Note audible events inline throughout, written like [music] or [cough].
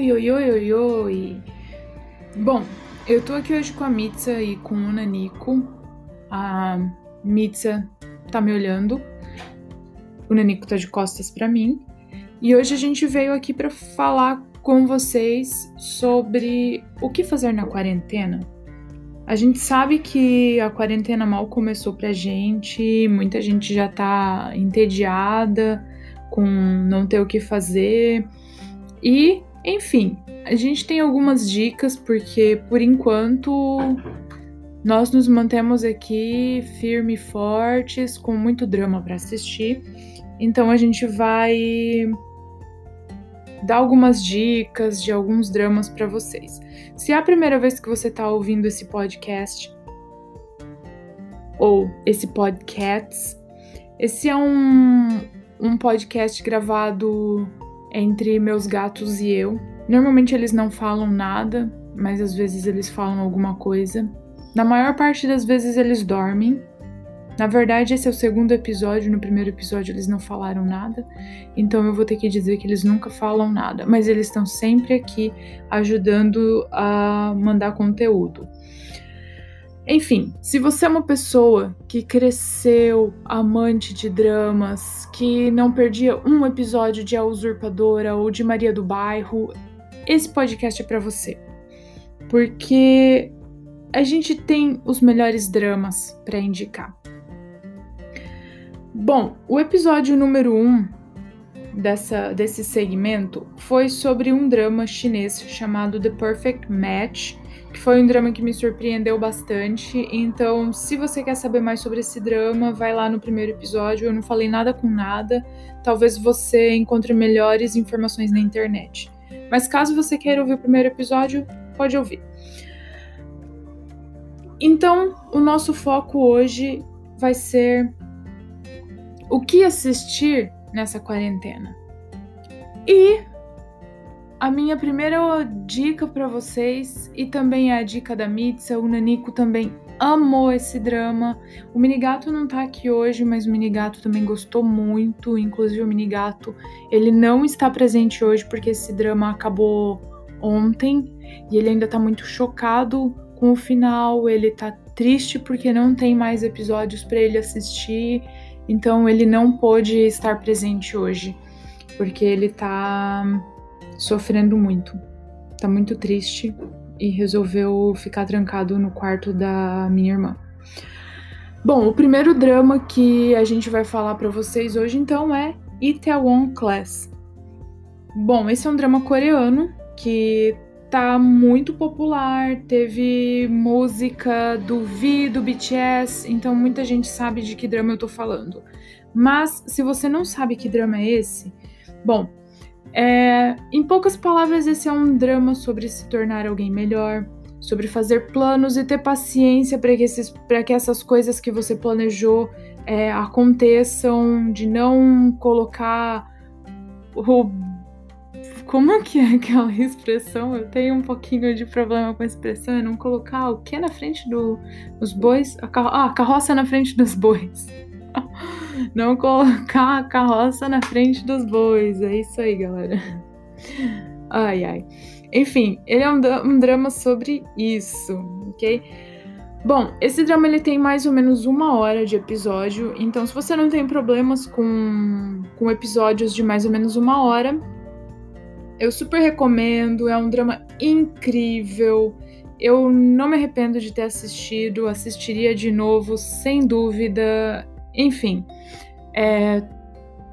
Oi, oi, oi, oi, oi. Bom, eu tô aqui hoje com a Mitsa e com o Nanico. A Mitsa tá me olhando. O Nanico tá de costas para mim. E hoje a gente veio aqui para falar com vocês sobre o que fazer na quarentena. A gente sabe que a quarentena mal começou pra gente, muita gente já tá entediada com não ter o que fazer. E, enfim, a gente tem algumas dicas porque por enquanto nós nos mantemos aqui firmes e fortes, com muito drama para assistir. Então a gente vai dar algumas dicas de alguns dramas para vocês. Se é a primeira vez que você está ouvindo esse podcast ou esse podcast, esse é um, um podcast gravado entre meus gatos e eu. Normalmente eles não falam nada, mas às vezes eles falam alguma coisa. Na maior parte das vezes eles dormem. Na verdade, esse é o segundo episódio. No primeiro episódio eles não falaram nada, então eu vou ter que dizer que eles nunca falam nada, mas eles estão sempre aqui ajudando a mandar conteúdo. Enfim, se você é uma pessoa que cresceu amante de dramas, que não perdia um episódio de A Usurpadora ou de Maria do Bairro, esse podcast é para você. Porque a gente tem os melhores dramas para indicar. Bom, o episódio número 1 um dessa, desse segmento foi sobre um drama chinês chamado The Perfect Match, que foi um drama que me surpreendeu bastante. Então, se você quer saber mais sobre esse drama, vai lá no primeiro episódio. Eu não falei nada com nada. Talvez você encontre melhores informações na internet. Mas caso você queira ouvir o primeiro episódio, pode ouvir. Então, o nosso foco hoje vai ser o que assistir nessa quarentena. E a minha primeira dica para vocês, e também é a dica da Mitsa, o Nanico também amou esse drama. O Minigato não tá aqui hoje, mas o Minigato também gostou muito. Inclusive, o Minigato ele não está presente hoje porque esse drama acabou ontem e ele ainda tá muito chocado com o final. Ele tá triste porque não tem mais episódios para ele assistir, então ele não pôde estar presente hoje porque ele tá sofrendo muito. Tá muito triste e resolveu ficar trancado no quarto da minha irmã. Bom, o primeiro drama que a gente vai falar para vocês hoje então é Itaewon Class. Bom, esse é um drama coreano que tá muito popular, teve música do V, do BTS, então muita gente sabe de que drama eu tô falando. Mas se você não sabe que drama é esse, bom, é, em poucas palavras, esse é um drama sobre se tornar alguém melhor, sobre fazer planos e ter paciência para que, esses, que essas coisas que você planejou é, aconteçam, de não colocar o. Como que é aquela [laughs] expressão? Eu tenho um pouquinho de problema com a expressão, é não colocar o que na frente do, dos bois? A carro, ah, a carroça na frente dos bois. Não colocar a carroça na frente dos bois. É isso aí, galera. Ai, ai. Enfim, ele é um, um drama sobre isso, ok? Bom, esse drama ele tem mais ou menos uma hora de episódio, então se você não tem problemas com, com episódios de mais ou menos uma hora, eu super recomendo. É um drama incrível. Eu não me arrependo de ter assistido, assistiria de novo, sem dúvida. Enfim, é,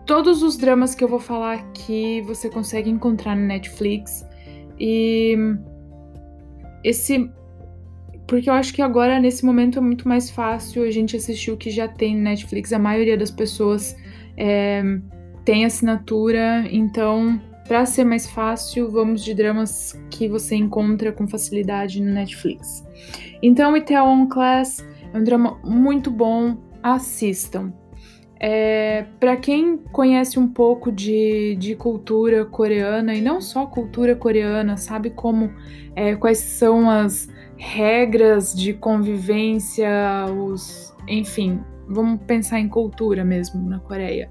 todos os dramas que eu vou falar aqui você consegue encontrar no Netflix. E esse. Porque eu acho que agora, nesse momento, é muito mais fácil a gente assistir o que já tem no Netflix. A maioria das pessoas é, tem assinatura, então, para ser mais fácil, vamos de dramas que você encontra com facilidade no Netflix. Então, Itaewon Class é um drama muito bom, assistam. É, para quem conhece um pouco de, de cultura coreana e não só cultura coreana, sabe como é, quais são as regras de convivência, os, enfim, vamos pensar em cultura mesmo na Coreia.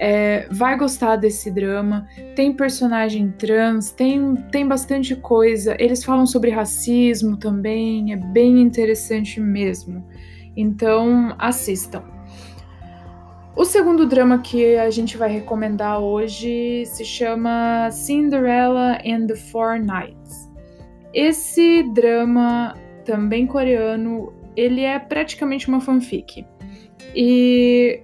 é, vai gostar desse drama. Tem personagem trans, tem, tem bastante coisa. Eles falam sobre racismo também, é bem interessante mesmo. Então, assistam. O segundo drama que a gente vai recomendar hoje se chama Cinderella and the Four Knights. Esse drama, também coreano, ele é praticamente uma fanfic. E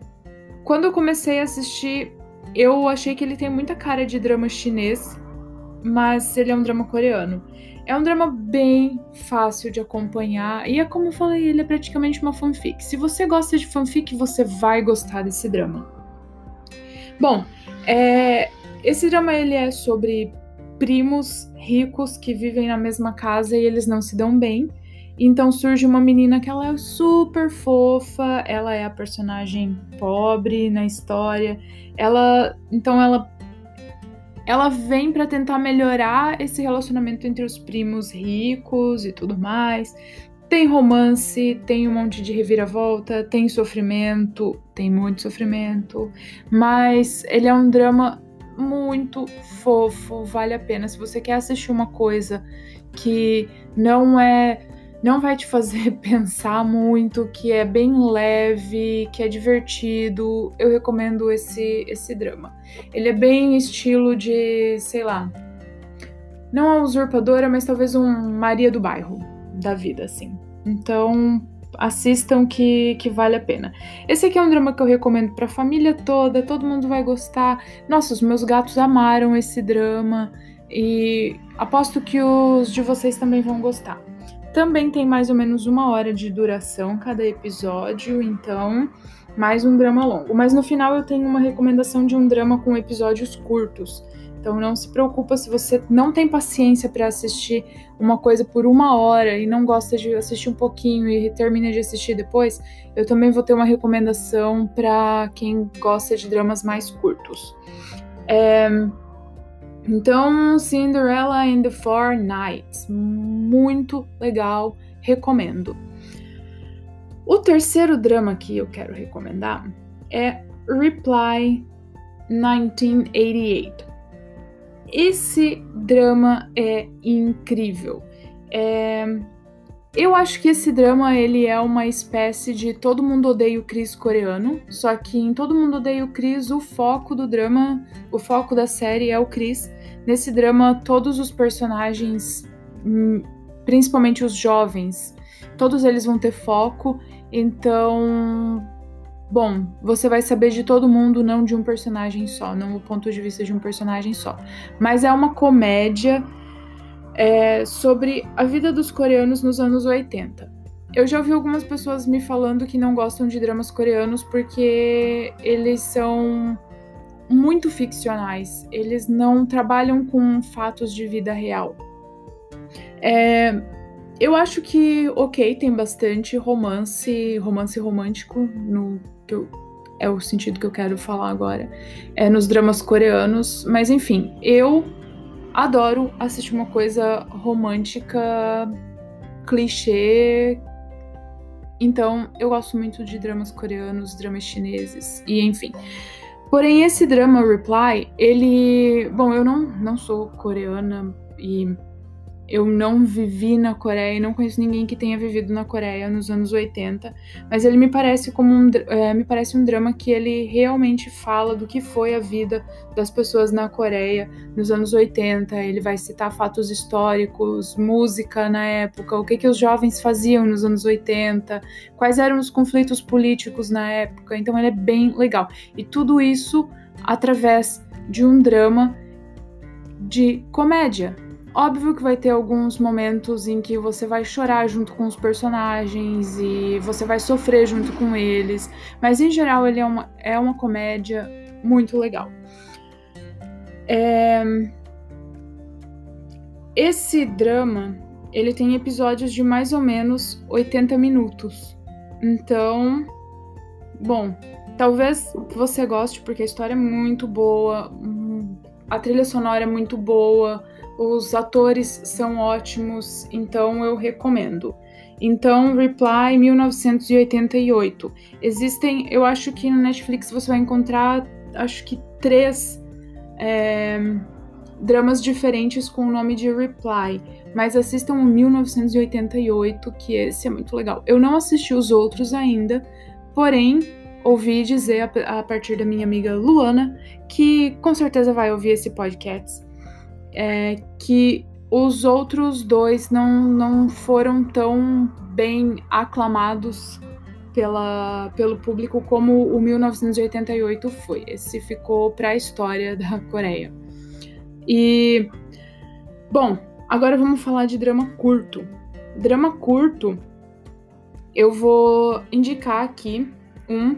quando eu comecei a assistir, eu achei que ele tem muita cara de drama chinês, mas ele é um drama coreano. É um drama bem fácil de acompanhar e é como eu falei, ele é praticamente uma fanfic. Se você gosta de fanfic, você vai gostar desse drama. Bom, é, esse drama ele é sobre primos ricos que vivem na mesma casa e eles não se dão bem. Então surge uma menina que ela é super fofa, ela é a personagem pobre na história. Ela, então ela ela vem para tentar melhorar esse relacionamento entre os primos ricos e tudo mais. Tem romance, tem um monte de reviravolta, tem sofrimento, tem muito sofrimento, mas ele é um drama muito fofo, vale a pena. Se você quer assistir uma coisa que não é não vai te fazer [laughs] pensar muito, que é bem leve, que é divertido. Eu recomendo esse esse drama. Ele é bem estilo de, sei lá, não a usurpadora, mas talvez um Maria do bairro da vida assim. Então, assistam que, que vale a pena. Esse aqui é um drama que eu recomendo para a família toda, todo mundo vai gostar. Nossa, os meus gatos amaram esse drama e aposto que os de vocês também vão gostar. Também tem mais ou menos uma hora de duração cada episódio, então mais um drama longo. Mas no final eu tenho uma recomendação de um drama com episódios curtos. Então não se preocupa se você não tem paciência para assistir uma coisa por uma hora e não gosta de assistir um pouquinho e termina de assistir depois. Eu também vou ter uma recomendação para quem gosta de dramas mais curtos. É, então, Cinderella and the Four Knights, muito legal, recomendo. O terceiro drama que eu quero recomendar é Reply 1988. Esse drama é incrível. É... Eu acho que esse drama ele é uma espécie de Todo Mundo Odeia o Chris coreano, só que em Todo Mundo Odeia o Chris o foco do drama, o foco da série é o Chris Nesse drama, todos os personagens, hum, principalmente os jovens, todos eles vão ter foco, então. Bom, você vai saber de todo mundo, não de um personagem só, não o ponto de vista de um personagem só. Mas é uma comédia é, sobre a vida dos coreanos nos anos 80. Eu já ouvi algumas pessoas me falando que não gostam de dramas coreanos porque eles são muito ficcionais, eles não trabalham com fatos de vida real. É, eu acho que, ok, tem bastante romance, romance romântico, no que eu, é o sentido que eu quero falar agora, é nos dramas coreanos, mas enfim, eu adoro assistir uma coisa romântica, clichê. Então, eu gosto muito de dramas coreanos, dramas chineses, e enfim. Porém, esse drama Reply, ele. Bom, eu não, não sou coreana e eu não vivi na Coreia e não conheço ninguém que tenha vivido na Coreia nos anos 80, mas ele me parece como um, é, me parece um drama que ele realmente fala do que foi a vida das pessoas na Coreia nos anos 80. Ele vai citar fatos históricos, música na época, o que, que os jovens faziam nos anos 80, quais eram os conflitos políticos na época. Então ele é bem legal. E tudo isso através de um drama de comédia Óbvio que vai ter alguns momentos em que você vai chorar junto com os personagens e você vai sofrer junto com eles, mas em geral ele é uma, é uma comédia muito legal. É... Esse drama ele tem episódios de mais ou menos 80 minutos. Então, bom, talvez você goste porque a história é muito boa, a trilha sonora é muito boa os atores são ótimos, então eu recomendo. Então, Reply 1988. Existem, eu acho que no Netflix você vai encontrar acho que três é, dramas diferentes com o nome de Reply, mas assistam o 1988, que esse é muito legal. Eu não assisti os outros ainda, porém ouvi dizer a, a partir da minha amiga Luana, que com certeza vai ouvir esse podcast, é, que os outros dois não, não foram tão bem aclamados pela, pelo público como o 1988 foi. Esse ficou para a história da Coreia. E, bom, agora vamos falar de drama curto. Drama curto, eu vou indicar aqui um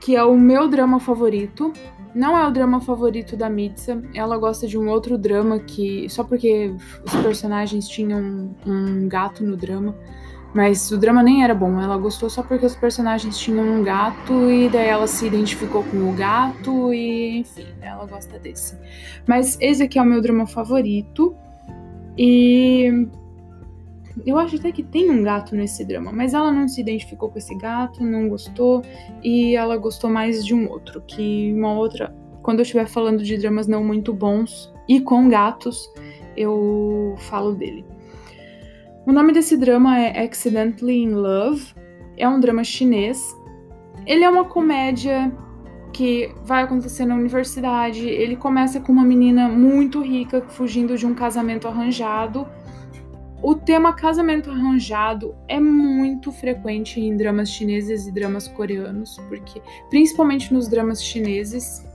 que é o meu drama favorito. Não é o drama favorito da Mitsa. Ela gosta de um outro drama que. Só porque os personagens tinham um, um gato no drama. Mas o drama nem era bom. Ela gostou só porque os personagens tinham um gato e daí ela se identificou com o gato e enfim, ela gosta desse. Mas esse aqui é o meu drama favorito. E eu acho até que tem um gato nesse drama, mas ela não se identificou com esse gato, não gostou, e ela gostou mais de um outro, que uma outra. Quando eu estiver falando de dramas não muito bons e com gatos, eu falo dele. O nome desse drama é Accidentally in Love. É um drama chinês. Ele é uma comédia que vai acontecer na universidade. Ele começa com uma menina muito rica fugindo de um casamento arranjado o tema casamento arranjado é muito frequente em dramas chineses e dramas coreanos, porque principalmente nos dramas chineses,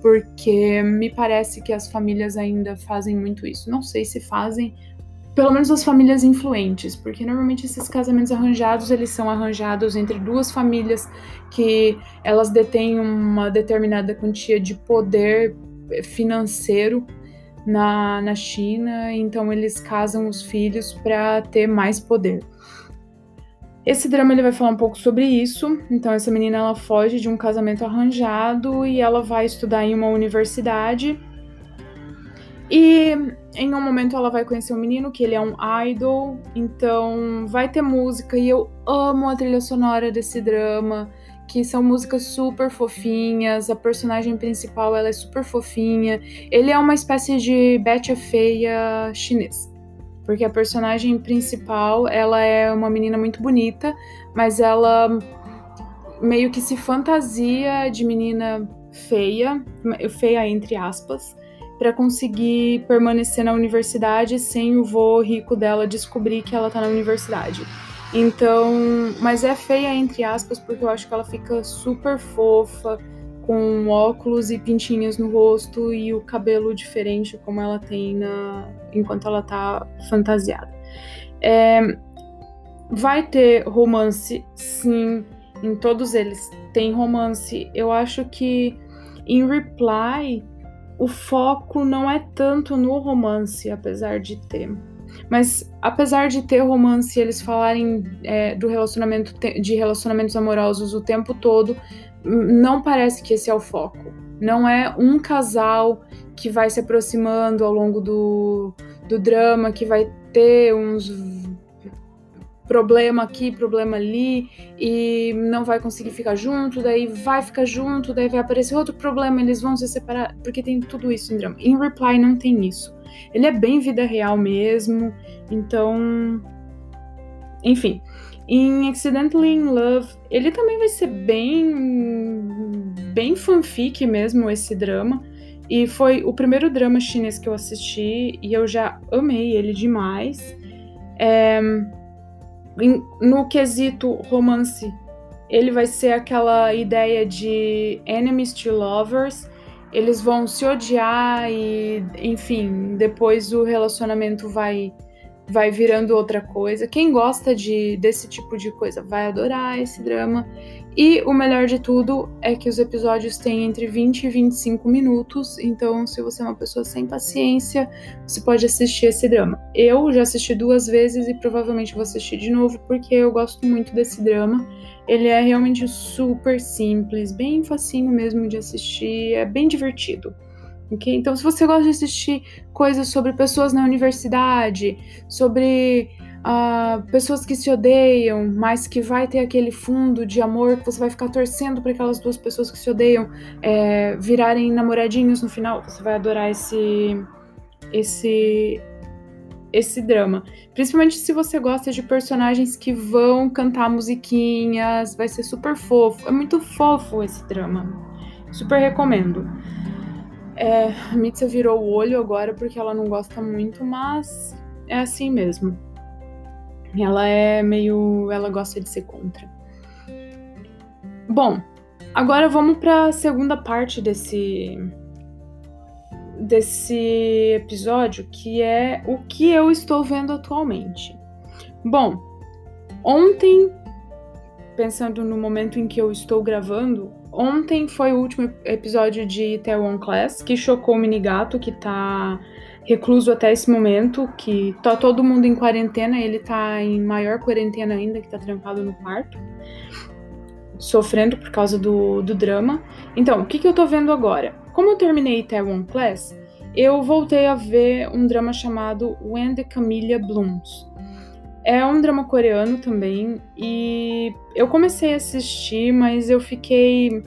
porque me parece que as famílias ainda fazem muito isso. Não sei se fazem, pelo menos as famílias influentes, porque normalmente esses casamentos arranjados, eles são arranjados entre duas famílias que elas detêm uma determinada quantia de poder financeiro na, na China, então eles casam os filhos para ter mais poder. Esse drama ele vai falar um pouco sobre isso. Então essa menina ela foge de um casamento arranjado e ela vai estudar em uma universidade. E em um momento ela vai conhecer um menino que ele é um idol, então vai ter música e eu amo a trilha sonora desse drama que são músicas super fofinhas, a personagem principal ela é super fofinha. Ele é uma espécie de Betty Feia chinês. Porque a personagem principal, ela é uma menina muito bonita, mas ela meio que se fantasia de menina feia, feia entre aspas, para conseguir permanecer na universidade sem o vô rico dela descobrir que ela tá na universidade. Então, mas é feia entre aspas porque eu acho que ela fica super fofa com óculos e pintinhas no rosto e o cabelo diferente como ela tem na enquanto ela tá fantasiada. É, vai ter romance, sim, em todos eles tem romance. Eu acho que em Reply o foco não é tanto no romance, apesar de ter. Mas apesar de ter romance e eles falarem é, do relacionamento de relacionamentos amorosos o tempo todo, não parece que esse é o foco. Não é um casal que vai se aproximando ao longo do, do drama, que vai ter uns problema aqui, problema ali, e não vai conseguir ficar junto, daí vai ficar junto, daí vai aparecer outro problema, eles vão se separar, porque tem tudo isso em drama. Em Reply não tem isso. Ele é bem vida real mesmo, então. Enfim. Em Accidentally in Love, ele também vai ser bem. bem fanfic mesmo, esse drama. E foi o primeiro drama chinês que eu assisti e eu já amei ele demais. É, no quesito romance, ele vai ser aquela ideia de enemies to lovers eles vão se odiar e, enfim, depois o relacionamento vai vai virando outra coisa. Quem gosta de desse tipo de coisa vai adorar esse drama. E o melhor de tudo é que os episódios têm entre 20 e 25 minutos, então se você é uma pessoa sem paciência, você pode assistir esse drama. Eu já assisti duas vezes e provavelmente vou assistir de novo porque eu gosto muito desse drama. Ele é realmente super simples, bem facinho mesmo de assistir, é bem divertido. Okay? Então, se você gosta de assistir coisas sobre pessoas na universidade, sobre uh, pessoas que se odeiam, mas que vai ter aquele fundo de amor que você vai ficar torcendo para aquelas duas pessoas que se odeiam é, virarem namoradinhos no final. Você vai adorar esse esse esse drama. Principalmente se você gosta de personagens que vão cantar musiquinhas, vai ser super fofo. É muito fofo esse drama. Super recomendo. É, a Mitsa virou o olho agora porque ela não gosta muito, mas é assim mesmo. Ela é meio. Ela gosta de ser contra. Bom, agora vamos para a segunda parte desse desse episódio, que é o que eu estou vendo atualmente. Bom, ontem, pensando no momento em que eu estou gravando, ontem foi o último episódio de Taiwan Class, que chocou o Minigato, que tá recluso até esse momento, que tá todo mundo em quarentena, ele tá em maior quarentena ainda, que tá trancado no quarto, sofrendo por causa do, do drama. Então, o que, que eu tô vendo agora? Como eu terminei Taiwan Class, eu voltei a ver um drama chamado When the Camellia Blooms. É um drama coreano também, e eu comecei a assistir, mas eu fiquei.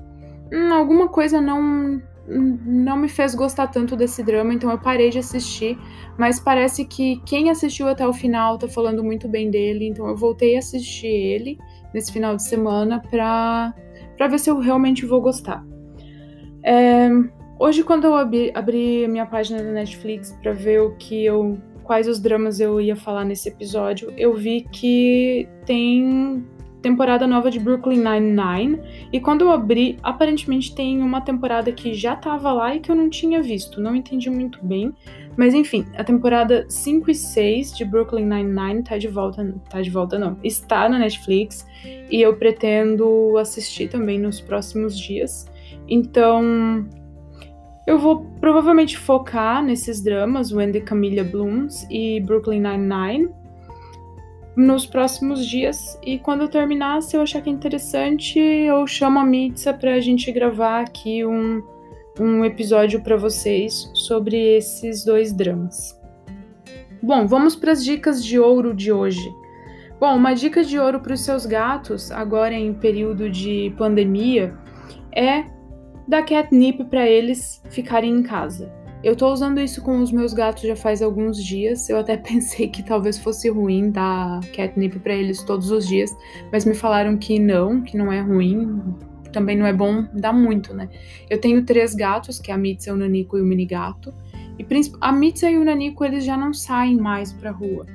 Hum, alguma coisa não não me fez gostar tanto desse drama, então eu parei de assistir. Mas parece que quem assistiu até o final tá falando muito bem dele, então eu voltei a assistir ele nesse final de semana pra, pra ver se eu realmente vou gostar. É, hoje, quando eu abri, abri minha página da Netflix para ver o que eu. Quais os dramas eu ia falar nesse episódio, eu vi que tem temporada nova de Brooklyn Nine-Nine. E quando eu abri, aparentemente tem uma temporada que já tava lá e que eu não tinha visto. Não entendi muito bem. Mas enfim, a temporada 5 e 6 de Brooklyn Nine-Nine tá de volta. Tá de volta, não. Está na Netflix. E eu pretendo assistir também nos próximos dias. Então. Eu vou provavelmente focar nesses dramas, When the Camellia Blooms e Brooklyn Nine-Nine nos próximos dias. E quando eu terminar, se eu achar que é interessante, eu chamo a Mitsa pra gente gravar aqui um, um episódio para vocês sobre esses dois dramas. Bom, vamos para as dicas de ouro de hoje. Bom, uma dica de ouro para os seus gatos, agora em período de pandemia, é dar catnip para eles ficarem em casa. Eu tô usando isso com os meus gatos já faz alguns dias. Eu até [laughs] pensei que talvez fosse ruim dar catnip para eles todos os dias, mas me falaram que não, que não é ruim. Também não é bom dar muito, né? Eu tenho três gatos, que é a Mitza, o Nanico e o Minigato. E a Mitza e o Nanico, eles já não saem mais pra rua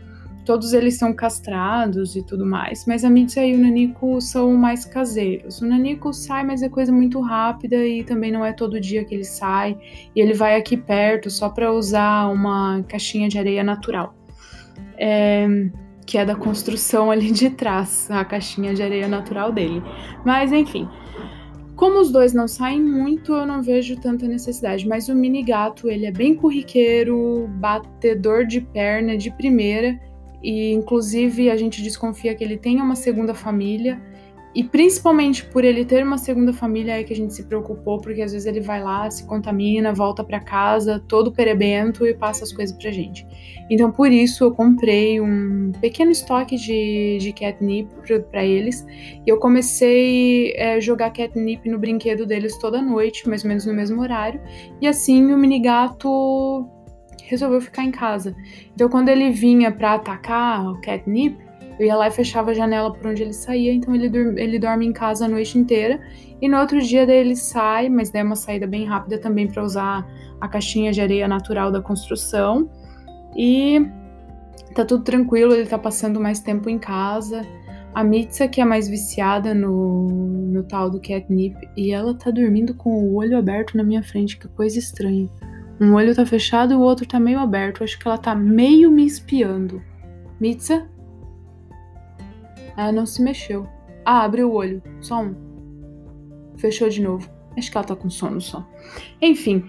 todos eles são castrados e tudo mais, mas a Mitsa e o Nanico são mais caseiros. O Nanico sai, mas é coisa muito rápida e também não é todo dia que ele sai. E ele vai aqui perto só para usar uma caixinha de areia natural, é, que é da construção ali de trás, a caixinha de areia natural dele. Mas enfim. Como os dois não saem muito, eu não vejo tanta necessidade. Mas o mini gato, ele é bem corriqueiro, batedor de perna de primeira e inclusive a gente desconfia que ele tenha uma segunda família. E principalmente por ele ter uma segunda família é que a gente se preocupou, porque às vezes ele vai lá, se contamina, volta para casa todo perebento e passa as coisas pra gente. Então por isso eu comprei um pequeno estoque de, de catnip para eles. E eu comecei a é, jogar catnip no brinquedo deles toda noite, mais ou menos no mesmo horário. E assim o mini gato resolveu ficar em casa. Então, quando ele vinha para atacar o catnip, eu ia lá e fechava a janela por onde ele saía, então ele, ele dorme em casa a noite inteira. E no outro dia daí ele sai, mas daí é uma saída bem rápida também para usar a caixinha de areia natural da construção. E tá tudo tranquilo, ele tá passando mais tempo em casa. A Mitsa, que é mais viciada no, no tal do catnip, e ela tá dormindo com o olho aberto na minha frente, que coisa estranha. Um olho tá fechado e o outro tá meio aberto. Acho que ela tá meio me espiando. Mitsa? Ela não se mexeu. Ah, abriu o olho. Só um. Fechou de novo. Acho que ela tá com sono só. Enfim.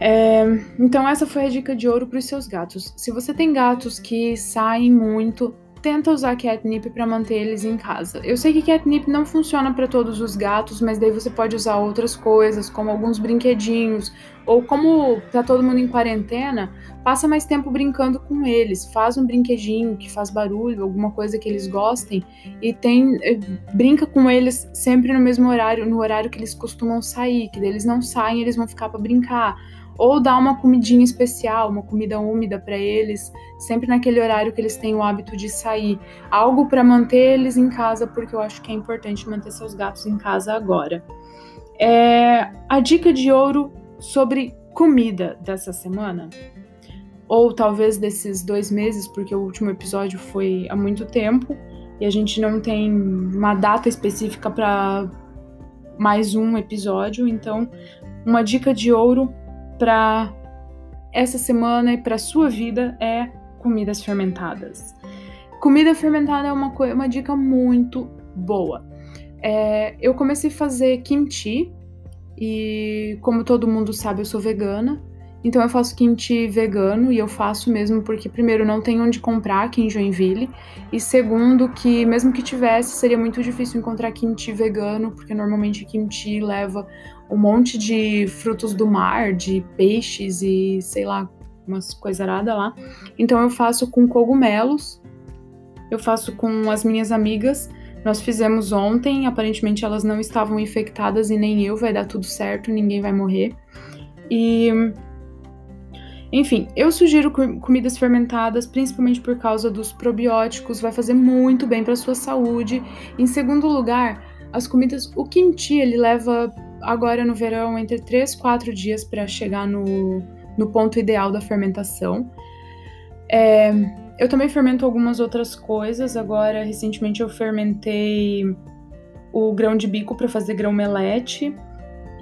É, então essa foi a dica de ouro para os seus gatos. Se você tem gatos que saem muito, tenta usar catnip para manter eles em casa. Eu sei que catnip não funciona para todos os gatos, mas daí você pode usar outras coisas, como alguns brinquedinhos, ou como tá todo mundo em quarentena, passa mais tempo brincando com eles, faz um brinquedinho que faz barulho, alguma coisa que eles gostem e tem eh, brinca com eles sempre no mesmo horário, no horário que eles costumam sair, que eles não saem, eles vão ficar para brincar ou dar uma comidinha especial, uma comida úmida para eles, sempre naquele horário que eles têm o hábito de sair. Algo para manter eles em casa, porque eu acho que é importante manter seus gatos em casa agora. É, a dica de ouro sobre comida dessa semana, ou talvez desses dois meses, porque o último episódio foi há muito tempo e a gente não tem uma data específica para mais um episódio, então uma dica de ouro para essa semana e para sua vida é comidas fermentadas. Comida fermentada é uma, uma dica muito boa. É, eu comecei a fazer kimchi e, como todo mundo sabe, eu sou vegana. Então eu faço kimchi vegano e eu faço mesmo porque primeiro não tem onde comprar aqui em Joinville e segundo que mesmo que tivesse seria muito difícil encontrar kimchi vegano porque normalmente kimchi leva um monte de frutos do mar, de peixes e sei lá, umas coisaradas lá. Então eu faço com cogumelos, eu faço com as minhas amigas. Nós fizemos ontem, aparentemente elas não estavam infectadas e nem eu, vai dar tudo certo, ninguém vai morrer. E enfim, eu sugiro comidas fermentadas, principalmente por causa dos probióticos, vai fazer muito bem para sua saúde. Em segundo lugar, as comidas, o kimchi, ele leva agora no verão entre 3 e 4 dias para chegar no, no ponto ideal da fermentação. É, eu também fermento algumas outras coisas. Agora, recentemente, eu fermentei o grão de bico para fazer grão melete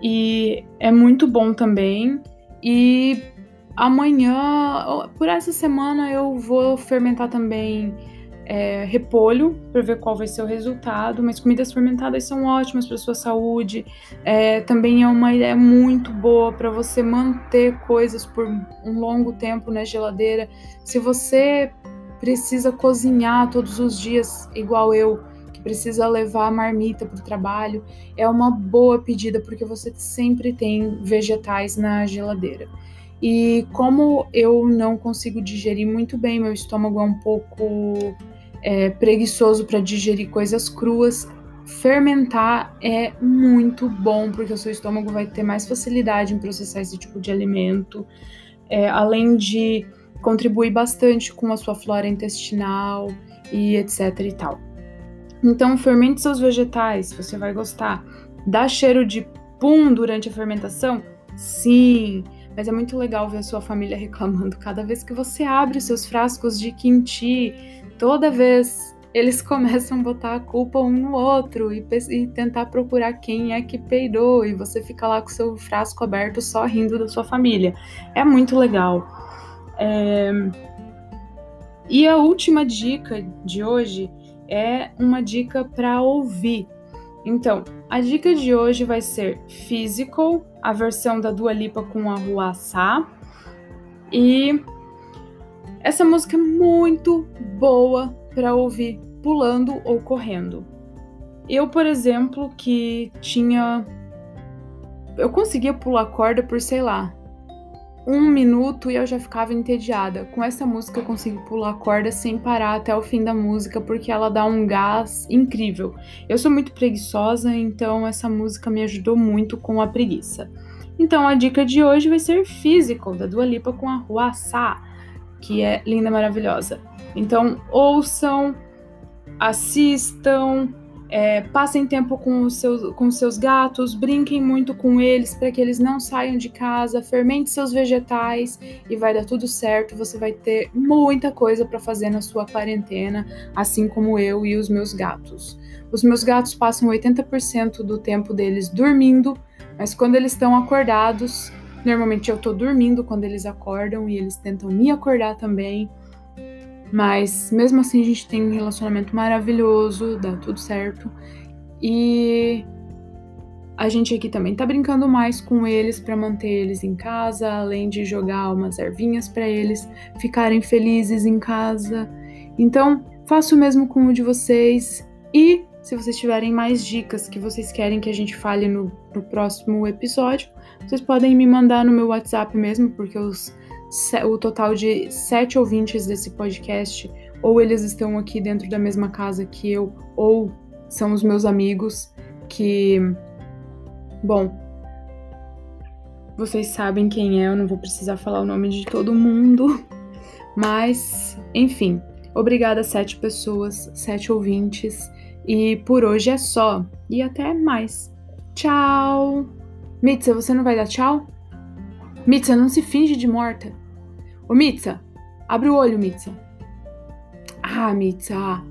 e é muito bom também. E amanhã, por essa semana, eu vou fermentar também é, repolho para ver qual vai ser o resultado, mas comidas fermentadas são ótimas para sua saúde. É, também é uma ideia muito boa para você manter coisas por um longo tempo na geladeira. Se você precisa cozinhar todos os dias, igual eu, que precisa levar a marmita para o trabalho, é uma boa pedida porque você sempre tem vegetais na geladeira. E como eu não consigo digerir muito bem, meu estômago é um pouco é, preguiçoso para digerir coisas cruas, fermentar é muito bom, porque o seu estômago vai ter mais facilidade em processar esse tipo de alimento, é, além de contribuir bastante com a sua flora intestinal e etc e tal. Então, fermente seus vegetais, você vai gostar. Dá cheiro de pum durante a fermentação? Sim, mas é muito legal ver a sua família [laughs] reclamando cada vez que você abre seus frascos de kimchi toda vez eles [laughs] começam a botar a culpa um no outro e, e, tentar procurar quem é que peidou e você fica lá com seu frasco aberto só rindo da sua família. É muito legal. É... E a última dica de hoje é uma dica para ouvir. Então, a dica de hoje vai ser Physical, a versão da Dua Lipa com a Rua Sa. E essa música é muito boa para ouvir pulando ou correndo. Eu, por exemplo, que tinha. Eu conseguia pular corda por, sei lá, um minuto e eu já ficava entediada. Com essa música eu consigo pular corda sem parar até o fim da música, porque ela dá um gás incrível. Eu sou muito preguiçosa, então essa música me ajudou muito com a preguiça. Então a dica de hoje vai ser Physical, da Dua Lipa com a Ruaçá que é linda, maravilhosa. Então, ouçam, assistam, é, passem tempo com os, seus, com seus gatos, brinquem muito com eles para que eles não saiam de casa, fermente seus vegetais e vai dar tudo certo. Você vai ter muita coisa para fazer na sua quarentena, assim como eu e os meus gatos. Os meus gatos passam 80% do tempo deles dormindo, mas quando eles estão acordados, Normalmente eu tô dormindo quando eles acordam e eles tentam me acordar também. Mas mesmo assim a gente tem um relacionamento maravilhoso, dá tudo certo. E a gente aqui também tá brincando mais com eles para manter eles em casa, além de jogar umas ervinhas para eles ficarem felizes em casa. Então, faço o mesmo com o de vocês. E se vocês tiverem mais dicas que vocês querem que a gente fale no, no próximo episódio, vocês podem me mandar no meu WhatsApp mesmo, porque os, o total de sete ouvintes desse podcast, ou eles estão aqui dentro da mesma casa que eu, ou são os meus amigos que. Bom, vocês sabem quem é, eu não vou precisar falar o nome de todo mundo. [laughs] Mas, enfim, obrigada sete pessoas, sete ouvintes. E por hoje é só. E até mais. Tchau! Mitsa, você não vai dar tchau? Mitsa, não se finge de morta. Ô Mitsa, abre o olho, Mitsa. Ah, Mitsa.